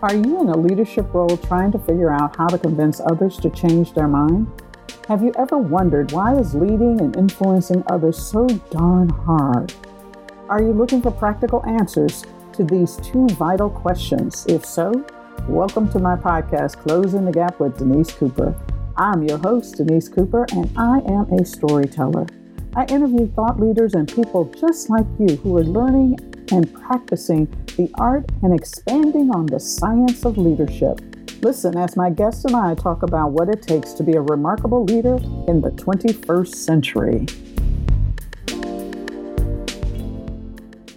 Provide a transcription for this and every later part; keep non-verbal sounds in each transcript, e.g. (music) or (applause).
Are you in a leadership role trying to figure out how to convince others to change their mind? Have you ever wondered why is leading and influencing others so darn hard? Are you looking for practical answers to these two vital questions? If so, welcome to my podcast, Closing the Gap with Denise Cooper. I'm your host, Denise Cooper, and I am a storyteller. I interview thought leaders and people just like you who are learning and practicing the art and expanding on the science of leadership. Listen as my guests and I talk about what it takes to be a remarkable leader in the 21st century.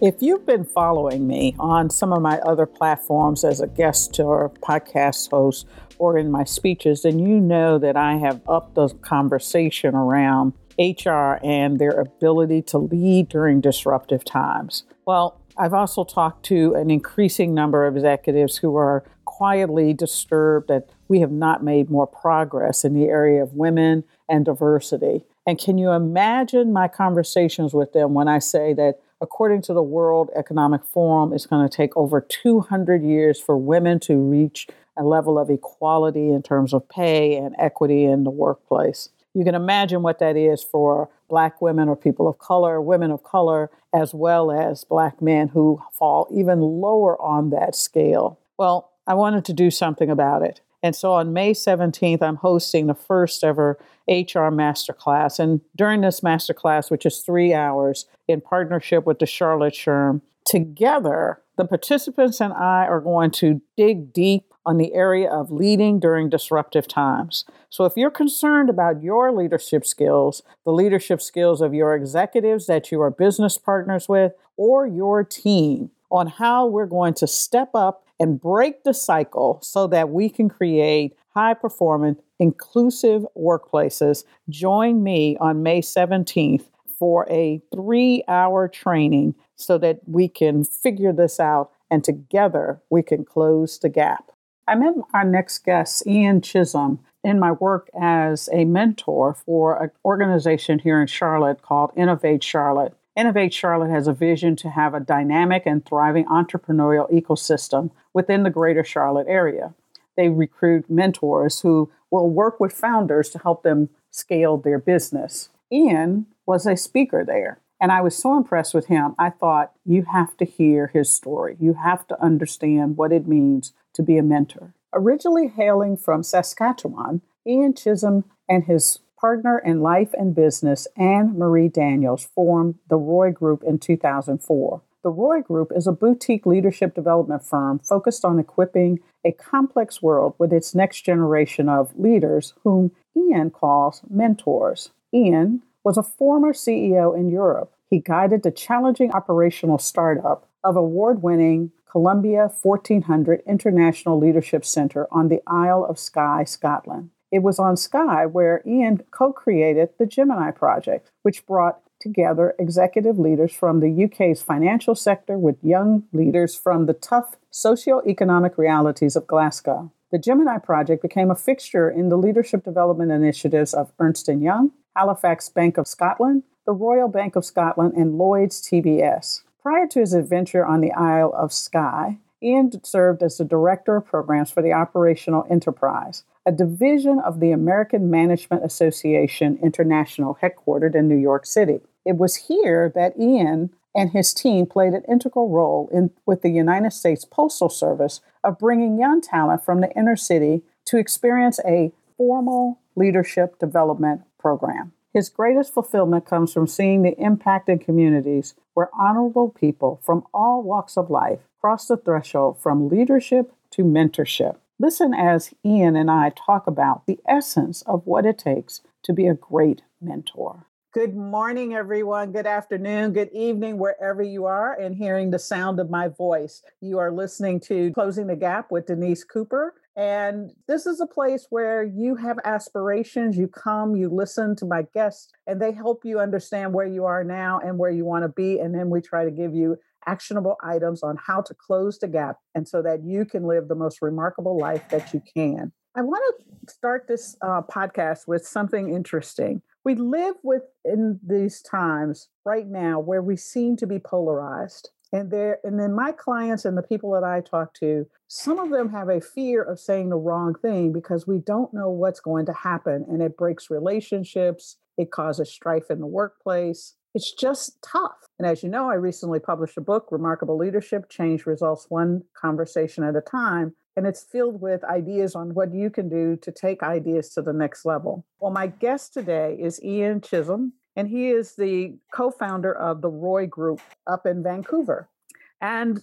If you've been following me on some of my other platforms as a guest or podcast host or in my speeches, then you know that I have upped the conversation around HR and their ability to lead during disruptive times. Well, I've also talked to an increasing number of executives who are quietly disturbed that we have not made more progress in the area of women and diversity. And can you imagine my conversations with them when I say that, according to the World Economic Forum, it's going to take over 200 years for women to reach a level of equality in terms of pay and equity in the workplace? You can imagine what that is for black women or people of color, women of color, as well as black men who fall even lower on that scale. Well, I wanted to do something about it. And so on May 17th, I'm hosting the first ever HR Masterclass. And during this masterclass, which is three hours in partnership with the Charlotte SHRM, together, the participants and I are going to dig deep on the area of leading during disruptive times. So, if you're concerned about your leadership skills, the leadership skills of your executives that you are business partners with, or your team, on how we're going to step up and break the cycle so that we can create high performance, inclusive workplaces, join me on May 17th for a three hour training so that we can figure this out and together we can close the gap. I met our next guest, Ian Chisholm, in my work as a mentor for an organization here in Charlotte called Innovate Charlotte. Innovate Charlotte has a vision to have a dynamic and thriving entrepreneurial ecosystem within the greater Charlotte area. They recruit mentors who will work with founders to help them scale their business. Ian was a speaker there. And I was so impressed with him. I thought, you have to hear his story. You have to understand what it means to be a mentor. Originally hailing from Saskatchewan, Ian Chisholm and his partner in life and business, Anne Marie Daniels, formed the Roy Group in 2004. The Roy Group is a boutique leadership development firm focused on equipping a complex world with its next generation of leaders, whom Ian calls mentors. Ian was a former CEO in Europe. He guided the challenging operational startup of award winning Columba 1400 International Leadership Center on the Isle of Skye, Scotland. It was on Skye where Ian co created the Gemini Project, which brought together executive leaders from the UK's financial sector with young leaders from the tough socio-economic realities of Glasgow. The Gemini Project became a fixture in the leadership development initiatives of Ernst & Young, Halifax Bank of Scotland, the Royal Bank of Scotland, and Lloyd's TBS. Prior to his adventure on the Isle of Skye, Ian served as the Director of Programs for the Operation Enterprise, a division of the American Management Association International headquartered in New York City. It was here that Ian and his team played an integral role in, with the United States Postal Service of bringing young talent from the inner city to experience a formal leadership development program. His greatest fulfillment comes from seeing the impact in communities where honorable people from all walks of life cross the threshold from leadership to mentorship. Listen as Ian and I talk about the essence of what it takes to be a great mentor. Good morning, everyone. Good afternoon, good evening, wherever you are and hearing the sound of my voice. You are listening to Closing the Gap with Denise Cooper. And this is a place where you have aspirations. You come, you listen to my guests, and they help you understand where you are now and where you want to be. And then we try to give you actionable items on how to close the gap and so that you can live the most remarkable life that you can. I want to start this uh, podcast with something interesting. We live within these times right now where we seem to be polarized. And there, and then my clients and the people that I talk to, some of them have a fear of saying the wrong thing because we don't know what's going to happen, and it breaks relationships. It causes strife in the workplace. It's just tough. And as you know, I recently published a book, Remarkable Leadership Change Results One Conversation at a Time. And it's filled with ideas on what you can do to take ideas to the next level. Well, my guest today is Ian Chisholm, and he is the co founder of the Roy Group up in Vancouver. And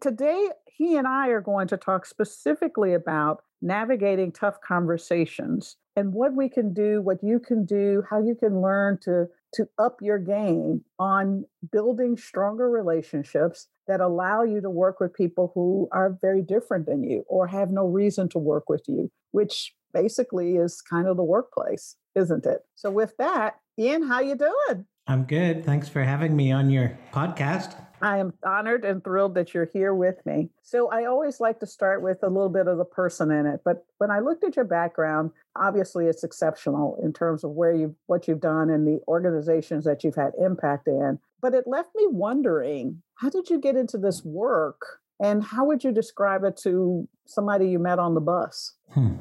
today, he and I are going to talk specifically about navigating tough conversations and what we can do, what you can do, how you can learn to, to up your game on building stronger relationships that allow you to work with people who are very different than you or have no reason to work with you, which basically is kind of the workplace, isn't it? So with that, Ian, how you doing? I'm good. Thanks for having me on your podcast. I am honored and thrilled that you're here with me. So, I always like to start with a little bit of the person in it. But when I looked at your background, obviously it's exceptional in terms of where you what you've done and the organizations that you've had impact in. But it left me wondering, how did you get into this work? And how would you describe it to somebody you met on the bus? Hmm.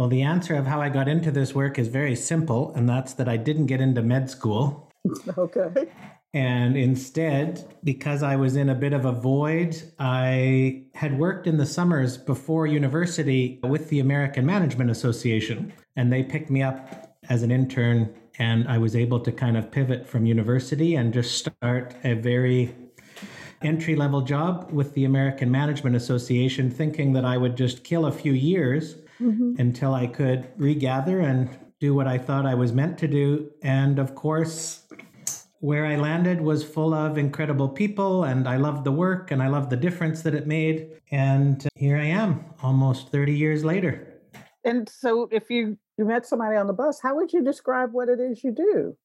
Well, the answer of how I got into this work is very simple, and that's that I didn't get into med school. (laughs) okay. And instead, because I was in a bit of a void, I had worked in the summers before university with the American Management Association. And they picked me up as an intern, and I was able to kind of pivot from university and just start a very entry level job with the American Management Association, thinking that I would just kill a few years mm-hmm. until I could regather and do what I thought I was meant to do. And of course, where I landed was full of incredible people, and I loved the work and I loved the difference that it made. And here I am, almost 30 years later. And so, if you, you met somebody on the bus, how would you describe what it is you do?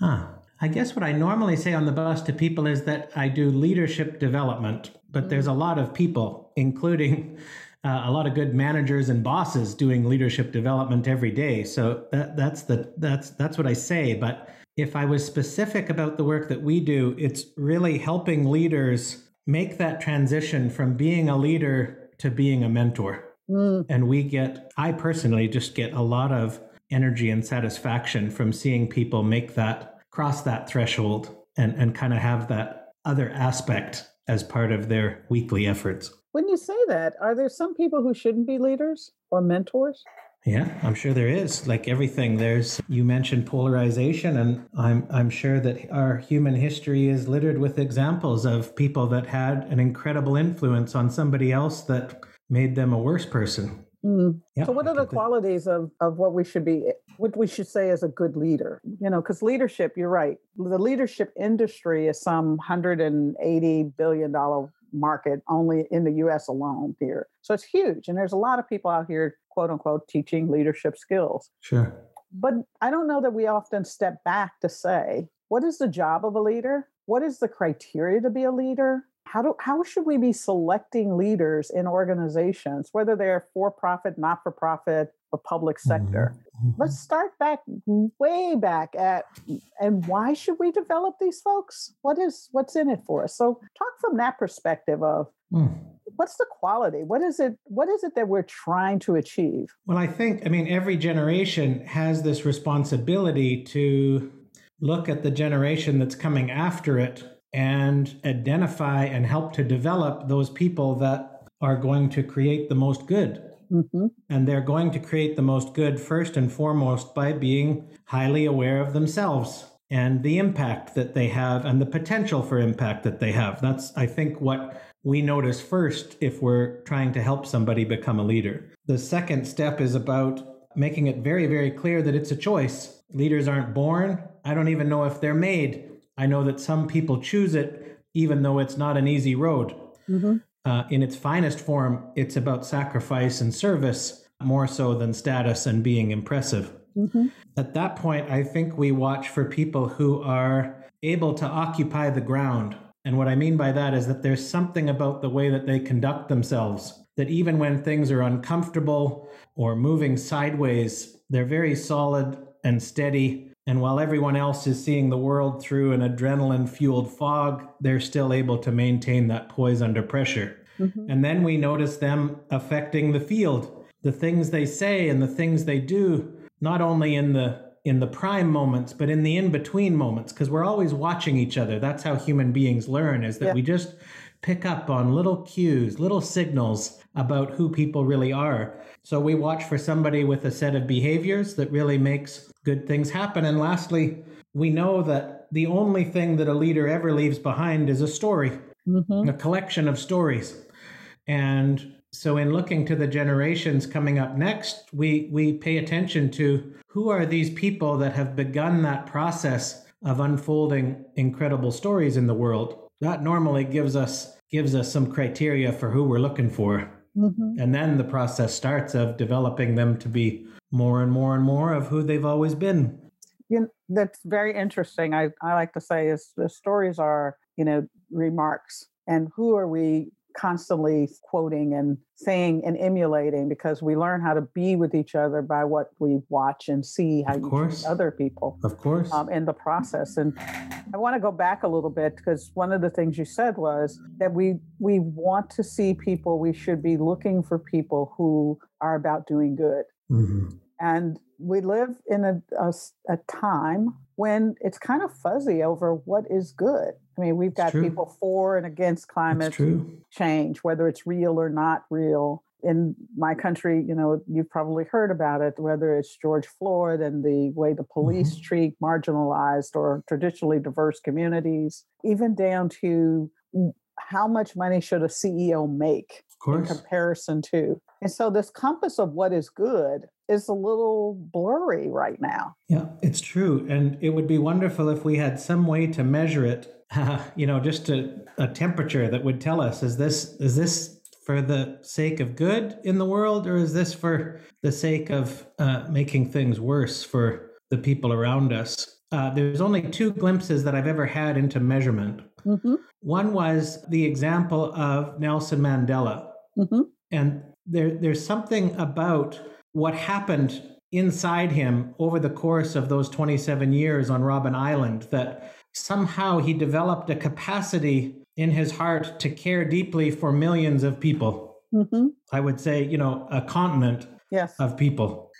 Huh. I guess what I normally say on the bus to people is that I do leadership development, but there's a lot of people, including uh, a lot of good managers and bosses doing leadership development every day. So that, that's the that's that's what I say. But if I was specific about the work that we do, it's really helping leaders make that transition from being a leader to being a mentor. Mm. And we get, I personally just get a lot of energy and satisfaction from seeing people make that, cross that threshold and, and kind of have that other aspect as part of their weekly efforts. When you say that, are there some people who shouldn't be leaders or mentors? Yeah, I'm sure there is. Like everything, there's you mentioned polarization, and I'm I'm sure that our human history is littered with examples of people that had an incredible influence on somebody else that made them a worse person. Mm. Yeah, so, what are the qualities of, of what we should be, what we should say as a good leader? You know, because leadership, you're right. The leadership industry is some $180 billion market only in the US alone here. So, it's huge. And there's a lot of people out here quote unquote teaching leadership skills. Sure. But I don't know that we often step back to say, what is the job of a leader? What is the criteria to be a leader? How do how should we be selecting leaders in organizations, whether they're for profit, not for profit, or public sector? Mm-hmm. Let's start back way back at and why should we develop these folks? What is what's in it for us? So talk from that perspective of mm what's the quality? What is it? What is it that we're trying to achieve? Well, I think I mean every generation has this responsibility to look at the generation that's coming after it and identify and help to develop those people that are going to create the most good. Mm-hmm. And they're going to create the most good first and foremost by being highly aware of themselves and the impact that they have and the potential for impact that they have. That's, I think, what we notice first if we're trying to help somebody become a leader. The second step is about making it very, very clear that it's a choice. Leaders aren't born. I don't even know if they're made. I know that some people choose it, even though it's not an easy road. Mm-hmm. Uh, in its finest form, it's about sacrifice and service more so than status and being impressive. Mm-hmm. At that point, I think we watch for people who are able to occupy the ground and what I mean by that is that there's something about the way that they conduct themselves that even when things are uncomfortable or moving sideways, they're very solid and steady And while everyone else is seeing the world through an adrenaline fueled fog, they're still able to maintain that poise under pressure. Mm-hmm. And then we notice them affecting the field, the things they say and the things they do, not only in the in the prime moments, but in the in between moments, because we're always watching each other. That's how human beings learn, is that yeah. we just pick up on little cues, little signals about who people really are. So we watch for somebody with a set of behaviors that really makes good things happen. And lastly, we know that the only thing that a leader ever leaves behind is a story, mm-hmm. a collection of stories. And so in looking to the generations coming up next, we we pay attention to who are these people that have begun that process of unfolding incredible stories in the world. That normally gives us gives us some criteria for who we're looking for. Mm-hmm. And then the process starts of developing them to be more and more and more of who they've always been. You know, that's very interesting. I, I like to say is the stories are, you know, remarks. And who are we constantly quoting and saying and emulating because we learn how to be with each other by what we watch and see how of you course. treat other people. Of course. Um, in the process. And I want to go back a little bit because one of the things you said was that we we want to see people, we should be looking for people who are about doing good. Mm-hmm. And we live in a, a, a time when it's kind of fuzzy over what is good. I mean, we've got people for and against climate change, whether it's real or not real. In my country, you know, you've probably heard about it, whether it's George Floyd and the way the police mm-hmm. treat marginalized or traditionally diverse communities, even down to how much money should a CEO make in comparison to. And so this compass of what is good is a little blurry right now. Yeah, it's true. And it would be wonderful if we had some way to measure it, uh, (laughs) you know, just a, a temperature that would tell us is this is this for the sake of good in the world or is this for the sake of uh, making things worse for the people around us? Uh, there's only two glimpses that I've ever had into measurement. Mm-hmm. One was the example of Nelson Mandela. Mm-hmm. And there, there's something about what happened inside him over the course of those 27 years on Robben Island that somehow he developed a capacity in his heart to care deeply for millions of people. Mm-hmm. I would say, you know, a continent yes. of people.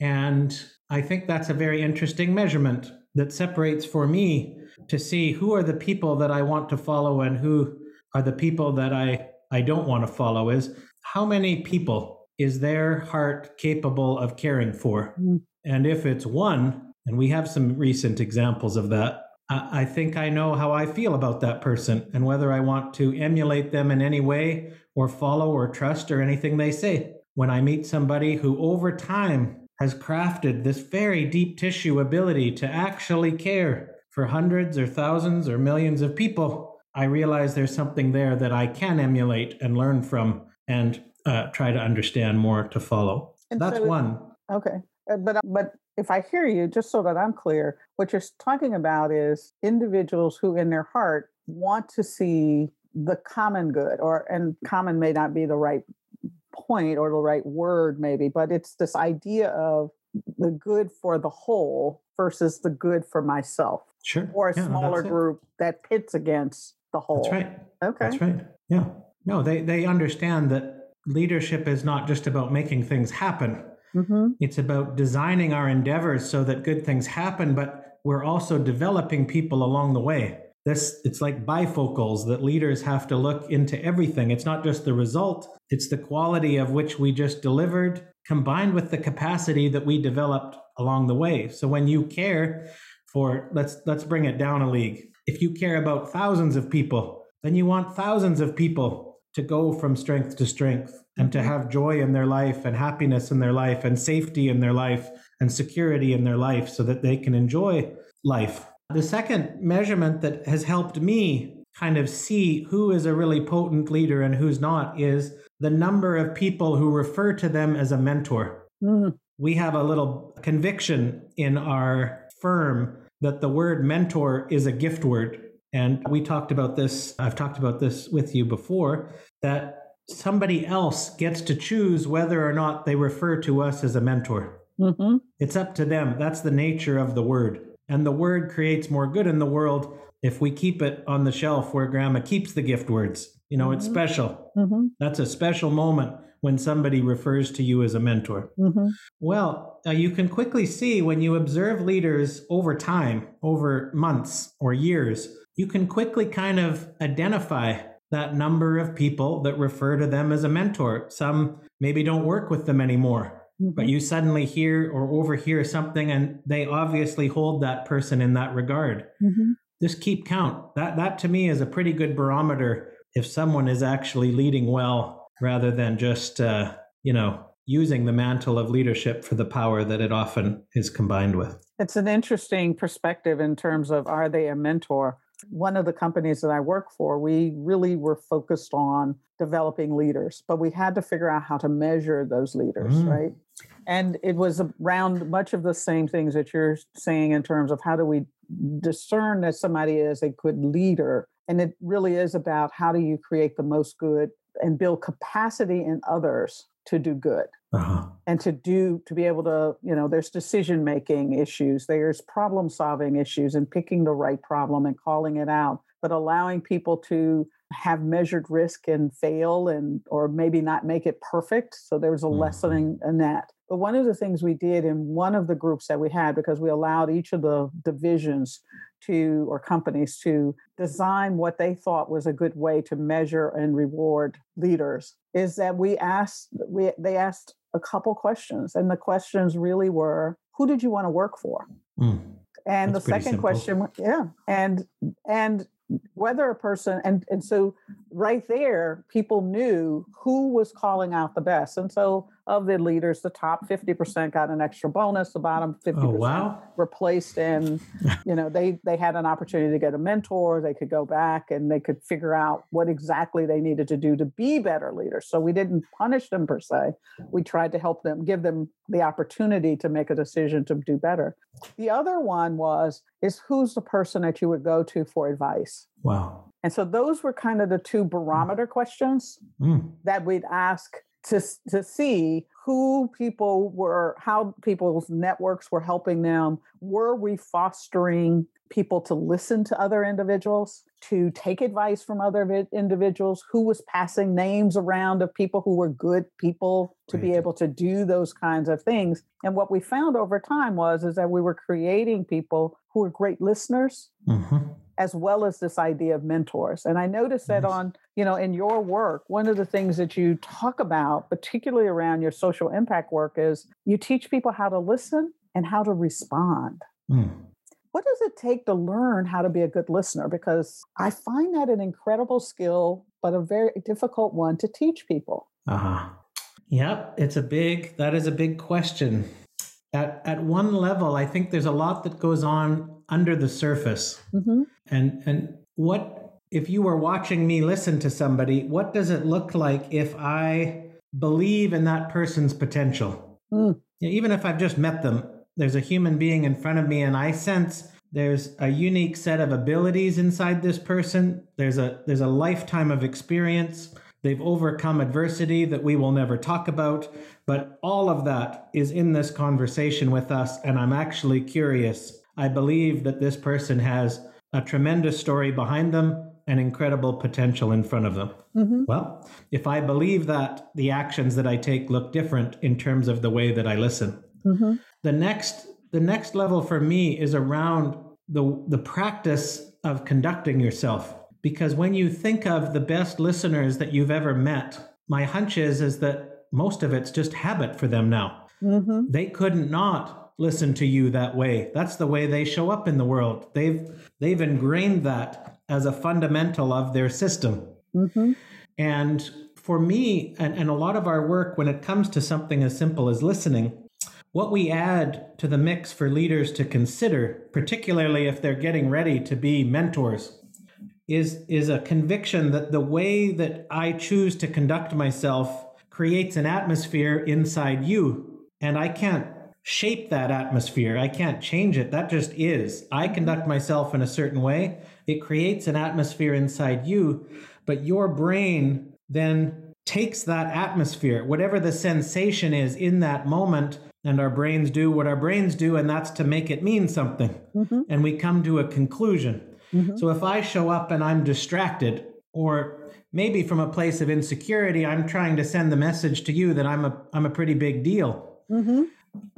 And I think that's a very interesting measurement that separates for me to see who are the people that I want to follow and who are the people that I, I don't want to follow is how many people is their heart capable of caring for? Mm. And if it's one, and we have some recent examples of that, I think I know how I feel about that person and whether I want to emulate them in any way or follow or trust or anything they say. When I meet somebody who over time has crafted this very deep tissue ability to actually care for hundreds or thousands or millions of people, I realize there's something there that I can emulate and learn from. And uh, try to understand more to follow. And That's so, one. Okay, uh, but but if I hear you, just so that I'm clear, what you're talking about is individuals who, in their heart, want to see the common good, or and common may not be the right point or the right word, maybe, but it's this idea of the good for the whole versus the good for myself. Sure. Or a yeah, smaller group that pits against the whole. That's right. Okay. That's right. Yeah. No, they they understand that leadership is not just about making things happen. Mm-hmm. It's about designing our endeavors so that good things happen, but we're also developing people along the way. This it's like bifocals that leaders have to look into everything. It's not just the result, it's the quality of which we just delivered combined with the capacity that we developed along the way. So when you care for let's let's bring it down a league. If you care about thousands of people, then you want thousands of people to go from strength to strength and to have joy in their life and happiness in their life and safety in their life and security in their life so that they can enjoy life. The second measurement that has helped me kind of see who is a really potent leader and who's not is the number of people who refer to them as a mentor. Mm. We have a little conviction in our firm that the word mentor is a gift word. And we talked about this, I've talked about this with you before, that somebody else gets to choose whether or not they refer to us as a mentor. Mm-hmm. It's up to them. That's the nature of the word. And the word creates more good in the world if we keep it on the shelf where grandma keeps the gift words. You know, mm-hmm. it's special. Mm-hmm. That's a special moment when somebody refers to you as a mentor. Mm-hmm. Well, uh, you can quickly see when you observe leaders over time, over months or years, you can quickly kind of identify that number of people that refer to them as a mentor. Some maybe don't work with them anymore, mm-hmm. but you suddenly hear or overhear something and they obviously hold that person in that regard. Mm-hmm. Just keep count. That that to me is a pretty good barometer if someone is actually leading well rather than just uh, you know using the mantle of leadership for the power that it often is combined with. It's an interesting perspective in terms of are they a mentor? One of the companies that I work for, we really were focused on developing leaders, but we had to figure out how to measure those leaders, mm. right? And it was around much of the same things that you're saying in terms of how do we discern that somebody is a good leader. And it really is about how do you create the most good and build capacity in others to do good uh-huh. and to do to be able to you know there's decision making issues there's problem solving issues and picking the right problem and calling it out but allowing people to have measured risk and fail and or maybe not make it perfect so there was a mm-hmm. lessening in that but one of the things we did in one of the groups that we had because we allowed each of the divisions to or companies to design what they thought was a good way to measure and reward leaders is that we asked we they asked a couple questions and the questions really were who did you want to work for mm, and the second simple. question yeah and and whether a person and and so right there people knew who was calling out the best and so of the leaders the top 50% got an extra bonus the bottom 50% oh, wow. replaced and (laughs) you know they they had an opportunity to get a mentor they could go back and they could figure out what exactly they needed to do to be better leaders. So we didn't punish them per se. We tried to help them give them the opportunity to make a decision to do better. The other one was is who's the person that you would go to for advice? Wow. And so those were kind of the two barometer questions mm. that we'd ask to, to see who people were, how people's networks were helping them. Were we fostering people to listen to other individuals, to take advice from other individuals? Who was passing names around of people who were good people to be able to do those kinds of things? And what we found over time was is that we were creating people who were great listeners. Mm-hmm as well as this idea of mentors. And I noticed that on, you know, in your work, one of the things that you talk about, particularly around your social impact work, is you teach people how to listen and how to respond. Mm. What does it take to learn how to be a good listener? Because I find that an incredible skill, but a very difficult one to teach people. Uh huh. Yep, it's a big, that is a big question. At, at one level, I think there's a lot that goes on under the surface. Mm-hmm. And and what if you were watching me listen to somebody, what does it look like if I believe in that person's potential? Mm. Even if I've just met them, there's a human being in front of me and I sense there's a unique set of abilities inside this person. There's a there's a lifetime of experience. They've overcome adversity that we will never talk about, but all of that is in this conversation with us and I'm actually curious I believe that this person has a tremendous story behind them and incredible potential in front of them. Mm-hmm. Well, if I believe that, the actions that I take look different in terms of the way that I listen. Mm-hmm. The next the next level for me is around the the practice of conducting yourself because when you think of the best listeners that you've ever met, my hunch is is that most of it's just habit for them now. Mm-hmm. They couldn't not listen to you that way. That's the way they show up in the world. They've they've ingrained that as a fundamental of their system. Mm-hmm. And for me, and, and a lot of our work, when it comes to something as simple as listening, what we add to the mix for leaders to consider, particularly if they're getting ready to be mentors, is, is a conviction that the way that I choose to conduct myself creates an atmosphere inside you. And I can't shape that atmosphere. I can't change it. That just is. I conduct myself in a certain way. It creates an atmosphere inside you, but your brain then takes that atmosphere, whatever the sensation is in that moment, and our brains do what our brains do, and that's to make it mean something. Mm-hmm. And we come to a conclusion. Mm-hmm. So if I show up and I'm distracted, or maybe from a place of insecurity, I'm trying to send the message to you that I'm a I'm a pretty big deal. Mm-hmm.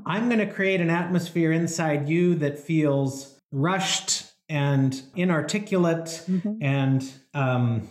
I'm going to create an atmosphere inside you that feels rushed and inarticulate mm-hmm. and um,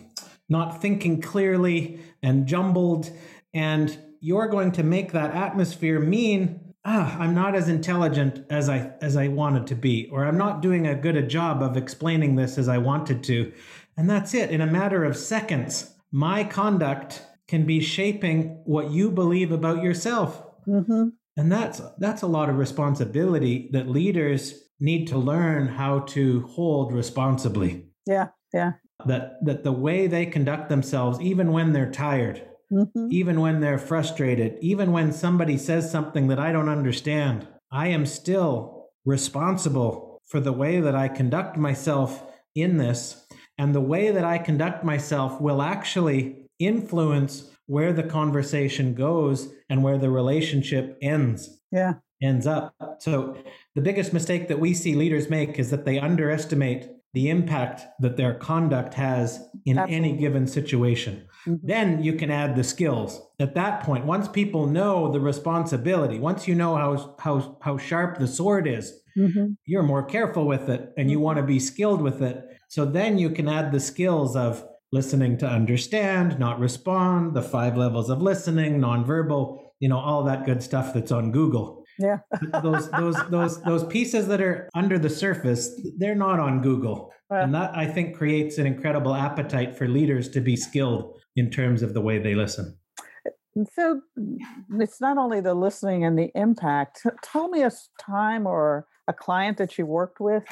not thinking clearly and jumbled. And you're going to make that atmosphere mean, ah, I'm not as intelligent as I as I wanted to be, or I'm not doing a good a job of explaining this as I wanted to. And that's it. In a matter of seconds, my conduct can be shaping what you believe about yourself. Mm-hmm. And that's that's a lot of responsibility that leaders need to learn how to hold responsibly. Yeah, yeah. That that the way they conduct themselves, even when they're tired, mm-hmm. even when they're frustrated, even when somebody says something that I don't understand, I am still responsible for the way that I conduct myself in this. And the way that I conduct myself will actually influence where the conversation goes and where the relationship ends. Yeah. Ends up. So the biggest mistake that we see leaders make is that they underestimate the impact that their conduct has in Absolutely. any given situation. Mm-hmm. Then you can add the skills. At that point, once people know the responsibility, once you know how how how sharp the sword is, mm-hmm. you're more careful with it and you mm-hmm. want to be skilled with it. So then you can add the skills of listening to understand, not respond, the five levels of listening, nonverbal, you know, all that good stuff that's on Google. Yeah. (laughs) those those those those pieces that are under the surface, they're not on Google. And that I think creates an incredible appetite for leaders to be skilled in terms of the way they listen. So it's not only the listening and the impact. Tell me a time or a client that you worked with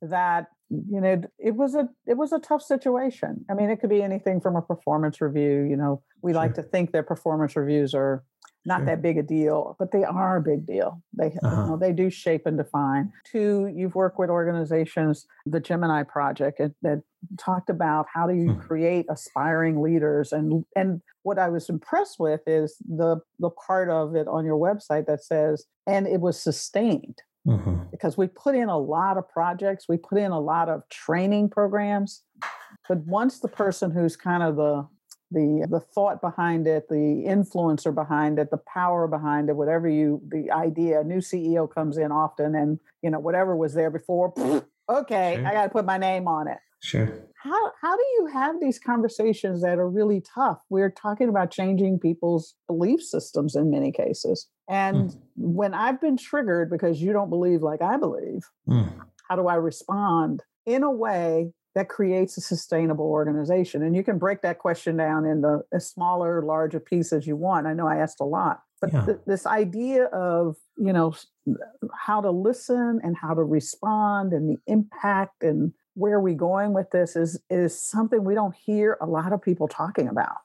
that you know it was a it was a tough situation i mean it could be anything from a performance review you know we sure. like to think that performance reviews are not sure. that big a deal but they are a big deal they uh-huh. you know, they do shape and define two you've worked with organizations the gemini project that talked about how do you hmm. create aspiring leaders and and what i was impressed with is the the part of it on your website that says and it was sustained mm-hmm. because we put in a lot of projects, we put in a lot of training programs. But once the person who's kind of the the the thought behind it, the influencer behind it, the power behind it, whatever you the idea, a new CEO comes in often and you know, whatever was there before, okay, sure. I gotta put my name on it. Sure. How how do you have these conversations that are really tough? We're talking about changing people's belief systems in many cases. And mm. when I've been triggered because you don't believe like I believe, mm. how do I respond in a way that creates a sustainable organization? And you can break that question down into smaller, larger pieces you want. I know I asked a lot, but yeah. th- this idea of, you know, how to listen and how to respond and the impact and where are we going with this is is something we don't hear a lot of people talking about.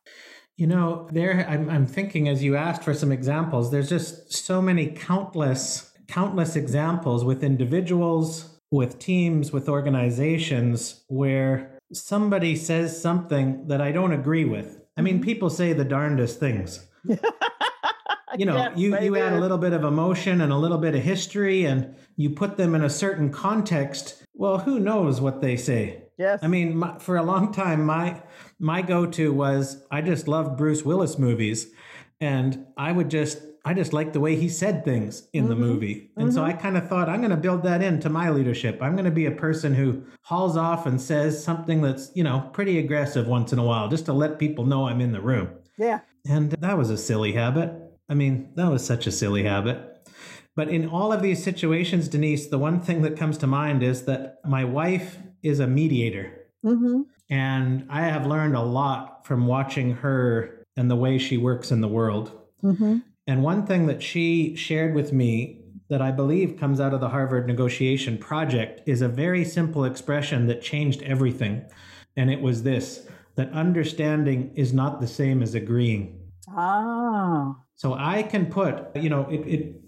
You know, there I'm, I'm thinking as you asked for some examples, there's just so many countless, countless examples with individuals, with teams, with organizations where somebody says something that I don't agree with. I mean, mm-hmm. people say the darndest things. (laughs) you know, yes, you, you add a little bit of emotion and a little bit of history and you put them in a certain context. Well, who knows what they say? Yes. I mean, my, for a long time, my my go to was I just loved Bruce Willis movies, and I would just I just liked the way he said things in mm-hmm. the movie, and mm-hmm. so I kind of thought I'm going to build that into my leadership. I'm going to be a person who hauls off and says something that's you know pretty aggressive once in a while, just to let people know I'm in the room. Yeah. And that was a silly habit. I mean, that was such a silly habit. But in all of these situations, Denise, the one thing that comes to mind is that my wife is a mediator. Mm-hmm. And I have learned a lot from watching her and the way she works in the world. Mm-hmm. And one thing that she shared with me that I believe comes out of the Harvard negotiation project is a very simple expression that changed everything. And it was this that understanding is not the same as agreeing. Ah. So I can put, you know, it, it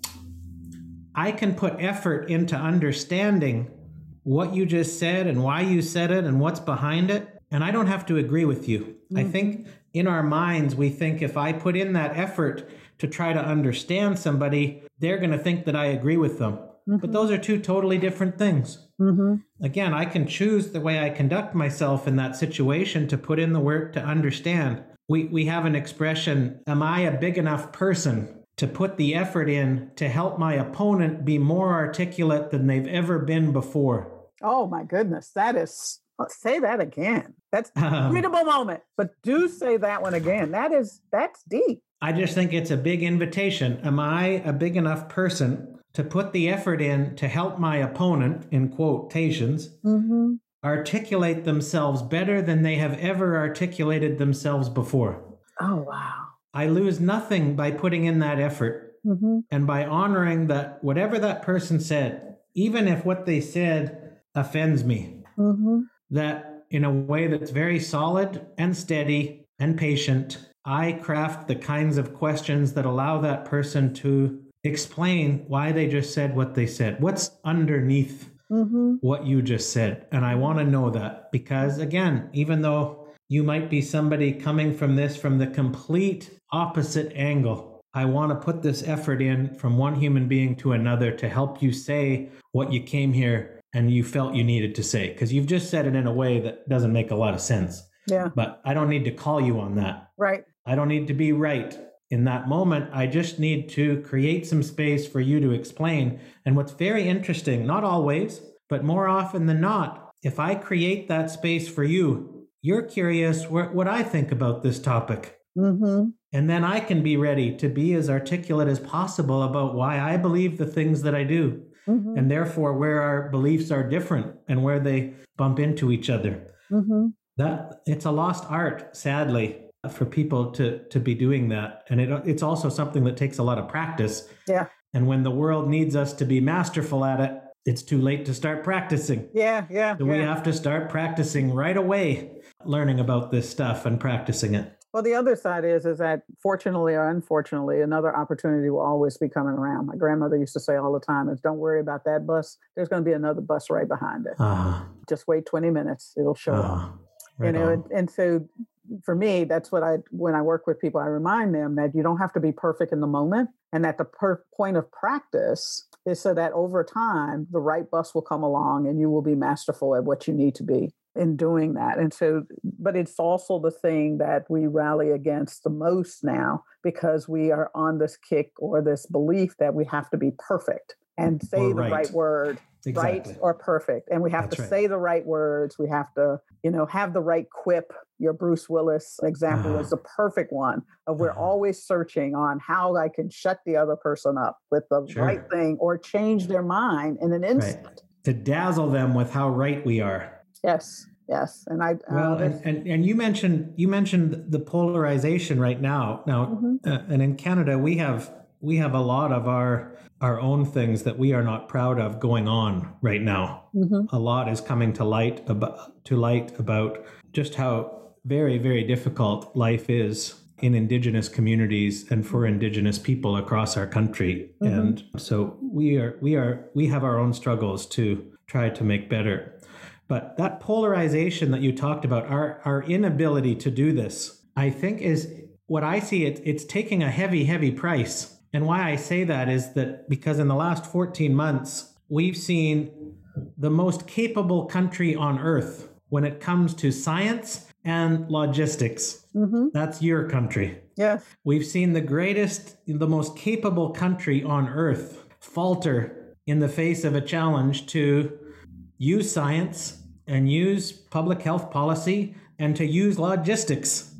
I can put effort into understanding what you just said and why you said it and what's behind it. And I don't have to agree with you. Mm-hmm. I think in our minds, we think if I put in that effort to try to understand somebody, they're going to think that I agree with them. Mm-hmm. But those are two totally different things. Mm-hmm. Again, I can choose the way I conduct myself in that situation to put in the work to understand. We, we have an expression Am I a big enough person to put the effort in to help my opponent be more articulate than they've ever been before? Oh, my goodness. That is say that again. That's (laughs) a readable moment, but do say that one again. That is that's deep. I just think it's a big invitation. Am I a big enough person to put the effort in to help my opponent, in quotations, mm-hmm. articulate themselves better than they have ever articulated themselves before? Oh, wow. I lose nothing by putting in that effort mm-hmm. and by honoring that whatever that person said, even if what they said offends me, mm-hmm. that in a way that's very solid and steady and patient, I craft the kinds of questions that allow that person to explain why they just said what they said. What's underneath mm-hmm. what you just said? And I want to know that because, again, even though you might be somebody coming from this from the complete opposite angle, I want to put this effort in from one human being to another to help you say what you came here and you felt you needed to say. Because you've just said it in a way that doesn't make a lot of sense. Yeah. But I don't need to call you on that. Right. I don't need to be right in that moment. I just need to create some space for you to explain. And what's very interesting, not always, but more often than not, if I create that space for you, you're curious what, what I think about this topic. Mm-hmm. And then I can be ready to be as articulate as possible about why I believe the things that I do. Mm-hmm. And therefore, where our beliefs are different and where they bump into each other. Mm-hmm. That it's a lost art, sadly for people to to be doing that and it, it's also something that takes a lot of practice yeah and when the world needs us to be masterful at it it's too late to start practicing. Yeah yeah so yeah. we have to start practicing right away learning about this stuff and practicing it. Well the other side is is that fortunately or unfortunately another opportunity will always be coming around. My grandmother used to say all the time is don't worry about that bus. There's going to be another bus right behind it. Uh, just wait 20 minutes it'll show uh, up right you know and, and so for me, that's what I, when I work with people, I remind them that you don't have to be perfect in the moment and that the per- point of practice is so that over time, the right bus will come along and you will be masterful at what you need to be in doing that. And so, but it's also the thing that we rally against the most now because we are on this kick or this belief that we have to be perfect and say the right word exactly. right or perfect and we have That's to right. say the right words we have to you know have the right quip your bruce willis example uh-huh. is the perfect one of we're uh-huh. always searching on how i can shut the other person up with the sure. right thing or change their mind in an instant right. to dazzle them with how right we are yes yes and i well uh, and, and, and you mentioned you mentioned the polarization right now now mm-hmm. uh, and in canada we have we have a lot of our our own things that we are not proud of going on right now. Mm-hmm. A lot is coming to light about to light about just how very very difficult life is in indigenous communities and for indigenous people across our country mm-hmm. and so we are we are we have our own struggles to try to make better but that polarization that you talked about our our inability to do this i think is what i see it it's taking a heavy heavy price and why I say that is that because in the last 14 months, we've seen the most capable country on earth when it comes to science and logistics. Mm-hmm. That's your country. Yes. We've seen the greatest, the most capable country on earth falter in the face of a challenge to use science and use public health policy and to use logistics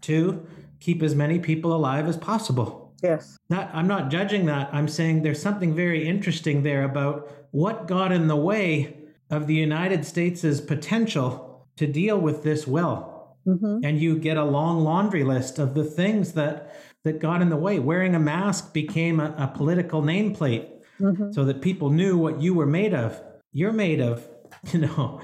to keep as many people alive as possible. Yes. Not, I'm not judging that. I'm saying there's something very interesting there about what got in the way of the United States' potential to deal with this well. Mm-hmm. And you get a long laundry list of the things that that got in the way. Wearing a mask became a, a political nameplate mm-hmm. so that people knew what you were made of. You're made of, (laughs) you know,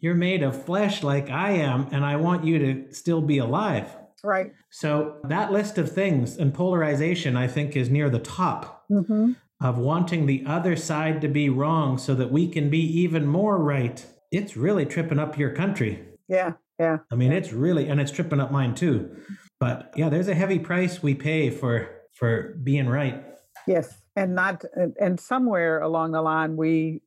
you're made of flesh like I am, and I want you to still be alive. Right. So that list of things and polarization, I think, is near the top mm-hmm. of wanting the other side to be wrong so that we can be even more right. It's really tripping up your country. Yeah. Yeah. I mean, it's really, and it's tripping up mine too. But yeah, there's a heavy price we pay for for being right. Yes, and not and somewhere along the line we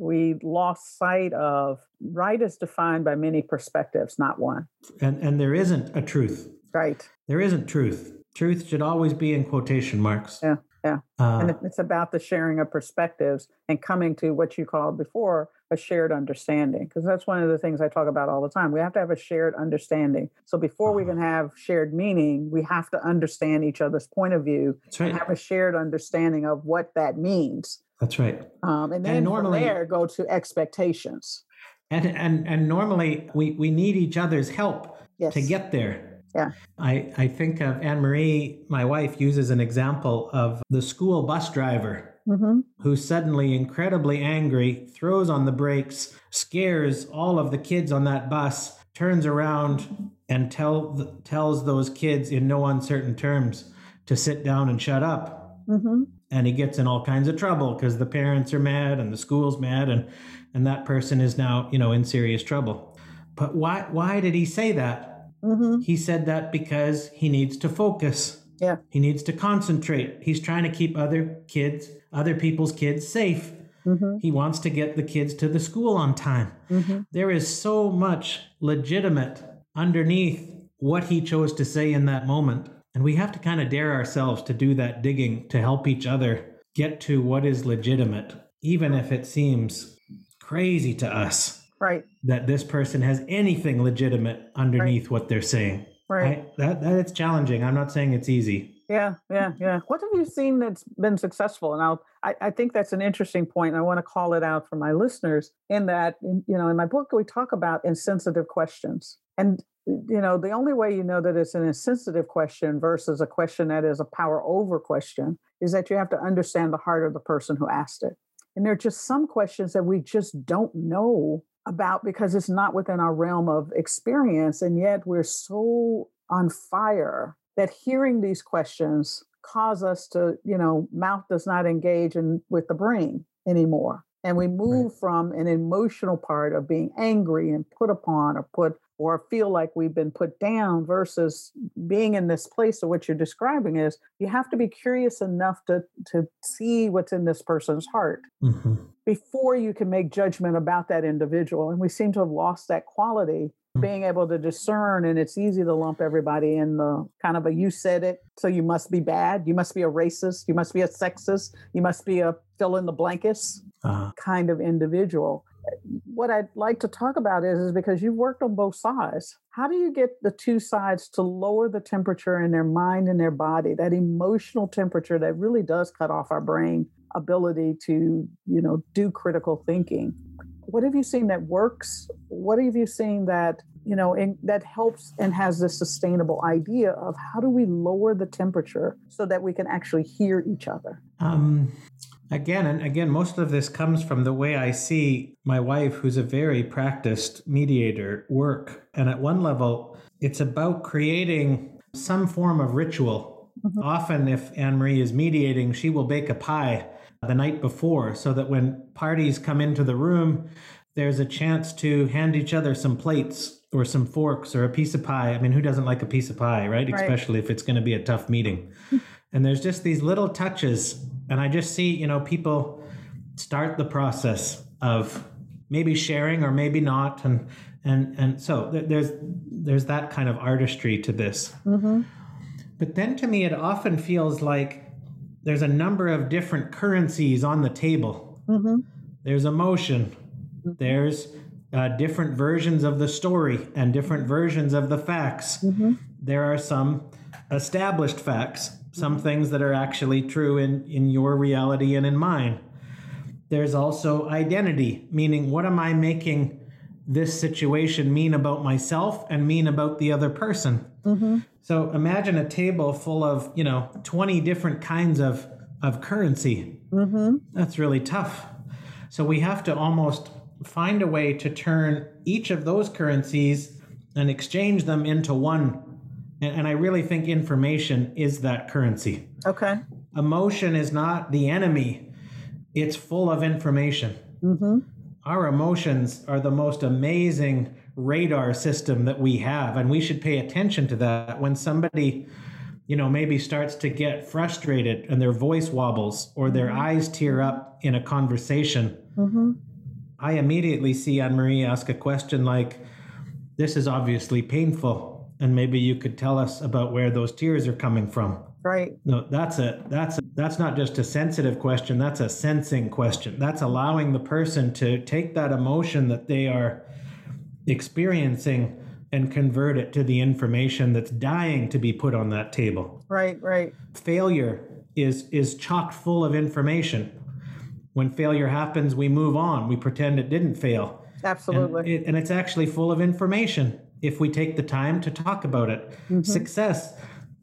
we lost sight of right is defined by many perspectives, not one. And and there isn't a truth. Right. There isn't truth. Truth should always be in quotation marks. Yeah. Yeah. Uh, and it's about the sharing of perspectives and coming to what you called before a shared understanding. Because that's one of the things I talk about all the time. We have to have a shared understanding. So before we Uh-huh. can have shared meaning, we have to understand each other's point of view right. and have a shared understanding of what that means. That's right. Um, and then normally- from there, go to expectations. And and and normally we we need each other's help Yes. to get there. Yeah. I, I think of Anne Marie, my wife, uses an example of the school bus driver hmm who's suddenly incredibly angry, throws on the brakes, scares all of the kids on that bus, turns around and tell, tells those kids in no uncertain terms to sit down and shut up. hmm And he gets in all kinds of trouble because the parents are mad and the school's mad and, and that person is now, you know, in serious trouble. But why why did he say that? hmm He said that because he needs to focus. Yeah. He needs to concentrate. He's trying to keep other kids, other people's kids safe. hmm He wants to get the kids to the school on time. hmm There is so much legitimate underneath what he chose to say in that moment. And we have to kind of dare ourselves to do that digging to help each other get to what is legitimate, even if it seems crazy to us Right. that this person has anything legitimate underneath what they're saying. Right. I, that, that it's challenging. I'm not saying it's easy. Yeah, yeah, yeah. What have you seen that's been successful? And I'll, I, I think that's an interesting point, and I want to call it out for my listeners. In that, you know, in my book, we talk about insensitive questions, and you know, the only way you know that it's an insensitive question versus a question that is a power over question is that you have to understand the heart of the person who asked it. And there are just some questions that we just don't know about because it's not within our realm of experience, and yet we're so on fire that hearing these questions cause us to, you know, mouth does not engage in with the brain anymore. And we move from an emotional part of being angry and put upon or put or feel like we've been put down versus being in this place of what you're describing is you have to be curious enough to to see what's in this person's heart hmm before you can make judgment about that individual. And we seem to have lost that quality. Being able to discern. And it's easy to lump everybody in the kind of a you said it, so you must be bad, you must be a racist, you must be a sexist, you must be a fill in the blankets Uh, kind of individual. What I'd like to talk about is, is because you've worked on both sides. How do you get the two sides to lower the temperature in their mind and their body, that emotional temperature that really does cut off our brain ability to, you know, do critical thinking? What have you seen that works? What have you seen that, you know, in, that helps and has this sustainable idea of how do we lower the temperature so that we can actually hear each other? um, again, and again, most of this comes from the way I see my wife, who's a very practiced mediator, work. And at one level, it's about creating some form of ritual. Mhm. Often, if Anne Marie is mediating, she will bake a pie the night before so that when parties come into the room, there's a chance to hand each other some plates or some forks or a piece of pie. I mean, who doesn't like a piece of pie, right? Right. Especially if it's going to be a tough meeting. (laughs) and there's just these little touches. And I just see, you know, people start the process of maybe sharing or maybe not. And, and, and so there's, there's that kind of artistry to this. Mm-hmm. But then to me, it often feels like there's a number of different currencies on the table. Mm-hmm. There's emotion, there's uh, different versions of the story and different versions of the facts. Mm-hmm. There are some established facts, some things that are actually true in, in your reality and in mine. There's also identity, meaning what am I making this situation mean about myself and mean about the other person? Mm-hmm. So imagine a table full of, you know, 20 different kinds of, of currency. Mm-hmm. That's really tough. So we have to almost find a way to turn each of those currencies and exchange them into one. And, and I really think information is that currency. Okay. Emotion is not the enemy, it's full of information. Mm-hmm. Our emotions are the most amazing radar system that we have and we should pay attention to that when somebody you know maybe starts to get frustrated and their voice wobbles or their mm-hmm. eyes tear up in a conversation mm-hmm. i immediately see anne-marie ask a question like this is obviously painful and maybe you could tell us about where those tears are coming from right no that's a that's a, that's not just a sensitive question that's a sensing question that's allowing the person to take that emotion that they are experiencing and convert it to the information that's dying to be put on that table. Right, right. Failure is is chock full of information. When failure happens, we move on. We pretend it didn't fail. Absolutely. And, it, and it's actually full of information if we take the time to talk about it. Mm-hmm. Success.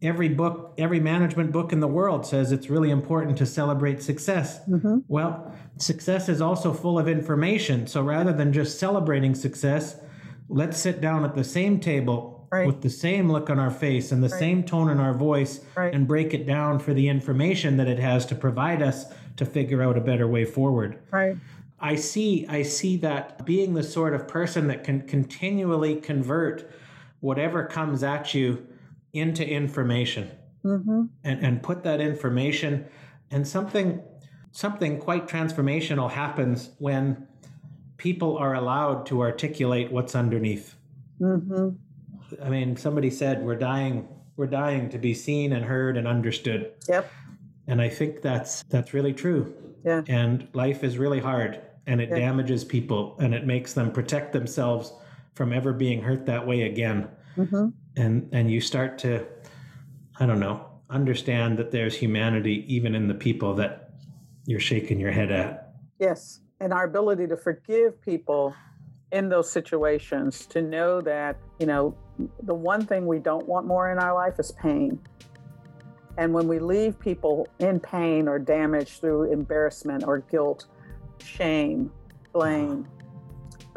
Every book, every management book in the world says it's really important to celebrate success. Mm-hmm. Well, success is also full of information. So rather than just celebrating success, let's sit down at the same table right. with the same look on our face and the right. same tone in our voice right. and break it down for the information that it has to provide us to figure out a better way forward. Right. I see I see that being the sort of person that can continually convert whatever comes at you into information mm-hmm. and, and put that information and something something quite transformational happens when people are allowed to articulate what's underneath. Mm-hmm. I mean, somebody said we're dying. We're dying to be seen and heard and understood. Yep. And I think that's that's really true. Yeah. And life is really hard, and it yeah. damages people, and it makes them protect themselves from ever being hurt that way again. Mm-hmm. And and you start to, I don't know, understand that there's humanity even in the people that you're shaking your head at. Yes and our ability to forgive people in those situations to know that you know the one thing we don't want more in our life is pain and when we leave people in pain or damage through embarrassment or guilt shame blame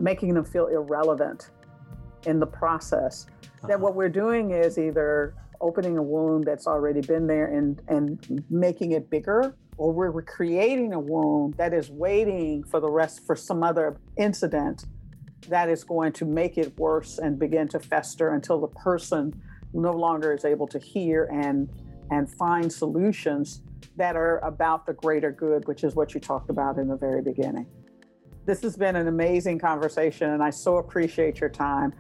making them feel irrelevant in the process uh-huh. then what we're doing is either opening a wound that's already been there and and making it bigger or we're creating a wound that is waiting for the rest for some other incident that is going to make it worse and begin to fester until the person no longer is able to hear and and find solutions that are about the greater good which is what you talked about in the very beginning. This has been an amazing conversation and i so appreciate your time.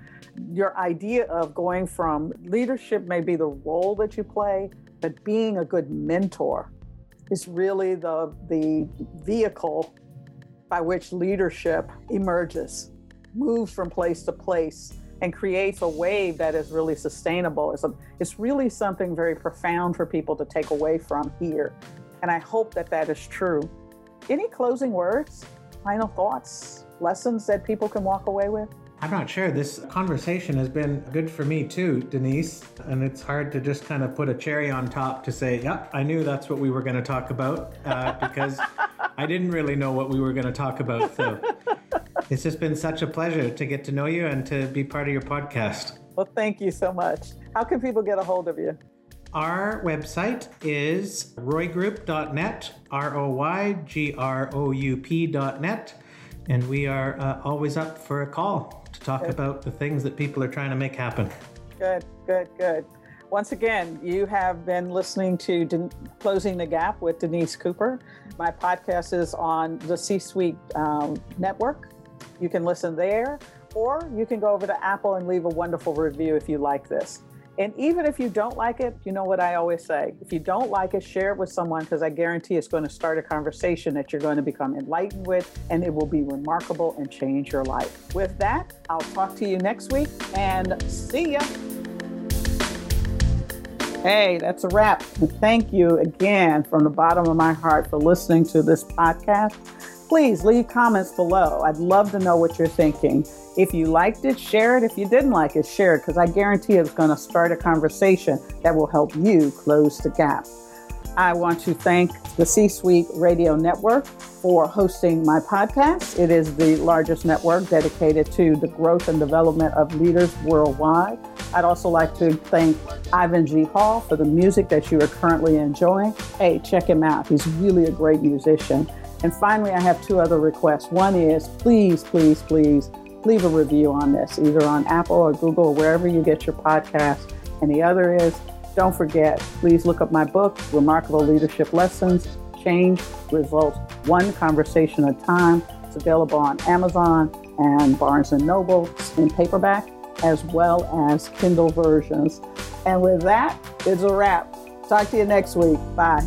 Your idea of going from leadership may be the role that you play but being a good mentor is really the, the vehicle by which leadership emerges, moves from place to place, and creates a wave that is really sustainable. It's, a, it's really something very profound for people to take away from here. And I hope that that is true. Any closing words, final thoughts, lessons that people can walk away with? I'm not sure. This conversation has been good for me too, Denise. And it's hard to just kind of put a cherry on top to say, yeah, I knew that's what we were going to talk about uh, (laughs) because I didn't really know what we were going to talk about. So it's just been such a pleasure to get to know you and to be part of your podcast. Well, thank you so much. How can people get a hold of you? Our website is roygroup.net, R O Y G R O U P.net. And we are uh, always up for a call to talk good. about the things that people are trying to make happen. Good, good, good. Once again, you have been listening to Den- Closing the Gap with Denise Cooper. My podcast is on the C Suite um, network. You can listen there, or you can go over to Apple and leave a wonderful review if you like this. And even if you don't like it, you know what I always say if you don't like it, share it with someone because I guarantee it's going to start a conversation that you're going to become enlightened with, and it will be remarkable and change your life. With that, I'll talk to you next week and see ya. Hey, that's a wrap. Thank you again from the bottom of my heart for listening to this podcast. Please leave comments below. I'd love to know what you're thinking. If you liked it, share it. If you didn't like it, share it because I guarantee it's going to start a conversation that will help you close the gap. I want to thank the C Suite Radio Network for hosting my podcast. It is the largest network dedicated to the growth and development of leaders worldwide. I'd also like to thank Ivan G. Hall for the music that you are currently enjoying. Hey, check him out. He's really a great musician. And finally, I have two other requests. One is please, please, please leave a review on this, either on Apple or Google or wherever you get your podcast. And the other is, don't forget, please look up my book, Remarkable Leadership Lessons Change Results One Conversation at a Time. It's available on Amazon and Barnes and Noble in paperback, as well as Kindle versions. And with that, it's a wrap. Talk to you next week. Bye.